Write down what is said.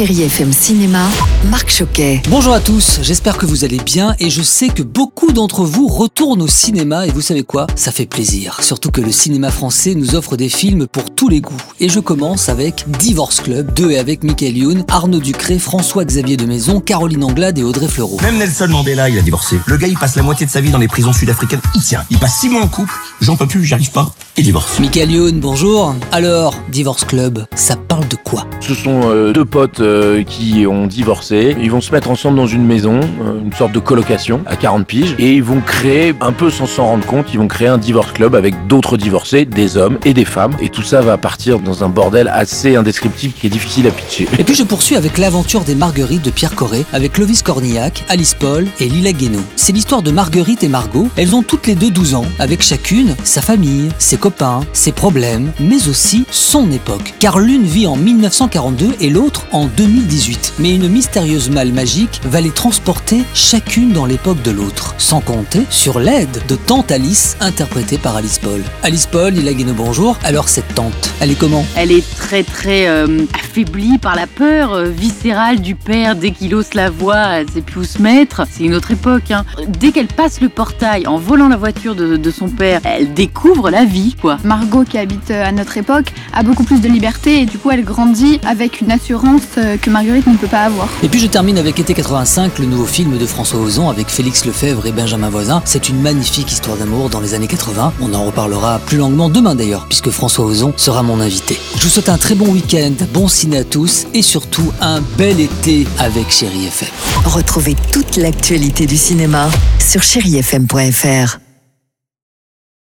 Chérie FM Cinéma, Marc Choquet. Bonjour à tous, j'espère que vous allez bien et je sais que beaucoup d'entre vous retournent au cinéma et vous savez quoi? Ça fait plaisir, surtout que le cinéma français nous offre des films pour tous les goûts. Et je commence avec Divorce Club 2 et avec Michael Youn, Arnaud Ducré, François-Xavier de Maison, Caroline Anglade et Audrey Fleurot. Même Nelson Mandela, il a divorcé. Le gars, il passe la moitié de sa vie dans les prisons sud-africaines. Il tient. Il passe six mois en couple. J'en peux plus, j'arrive pas. Et divorce. Michael Youn, bonjour. Alors, Divorce Club, ça parle de quoi? Ce sont euh, deux potes euh, qui ont divorcé. Ils vont se mettre ensemble dans une maison, euh, une sorte de colocation à 40 piges, et ils vont créer, un peu sans s'en rendre compte, ils vont créer un divorce club avec d'autres divorcés, des hommes et des femmes. Et tout ça va partir dans un bordel assez indescriptible qui est difficile à pitcher. Et puis je poursuis avec l'aventure des Marguerites de Pierre Corré, avec Clovis Cornillac, Alice Paul et Lila Guénaud. C'est l'histoire de Marguerite et Margot. Elles ont toutes les deux 12 ans, avec chacune sa famille, ses copains, ses problèmes, mais aussi son époque. Car l'une vit en 1942 et l'autre en 2018. Mais une mystérieuse malle magique va les transporter chacune dans l'époque de l'autre. Sans compter sur l'aide de Tante Alice, interprétée par Alice Paul. Alice Paul, Lila Guénaud, bonjour. Alors cette tante, elle est comment? Elle est très très euh, affaiblie par la peur euh, viscérale du père. Dès qu'il ose la voix, elle sait plus où se mettre. C'est une autre époque. Hein. Dès qu'elle passe le portail en volant la voiture de, de son père, elle découvre la vie, quoi. Margot, qui habite euh, à notre époque, a beaucoup plus de liberté et du coup elle grandit avec une assurance euh, que Marguerite ne peut pas avoir. Et puis je termine avec Été 85, le nouveau film de François Ozon avec Félix Lefebvre et Benjamin Voisin. C'est une magnifique histoire d'amour dans les années 80. On en reparlera plus longuement demain d'ailleurs, puisque François Ozon sera mon invité. Je vous souhaite un très bon week-end, bon à tous et surtout un bel été avec Chéri FM. Retrouvez toute l'actualité du cinéma sur chérifm.fr.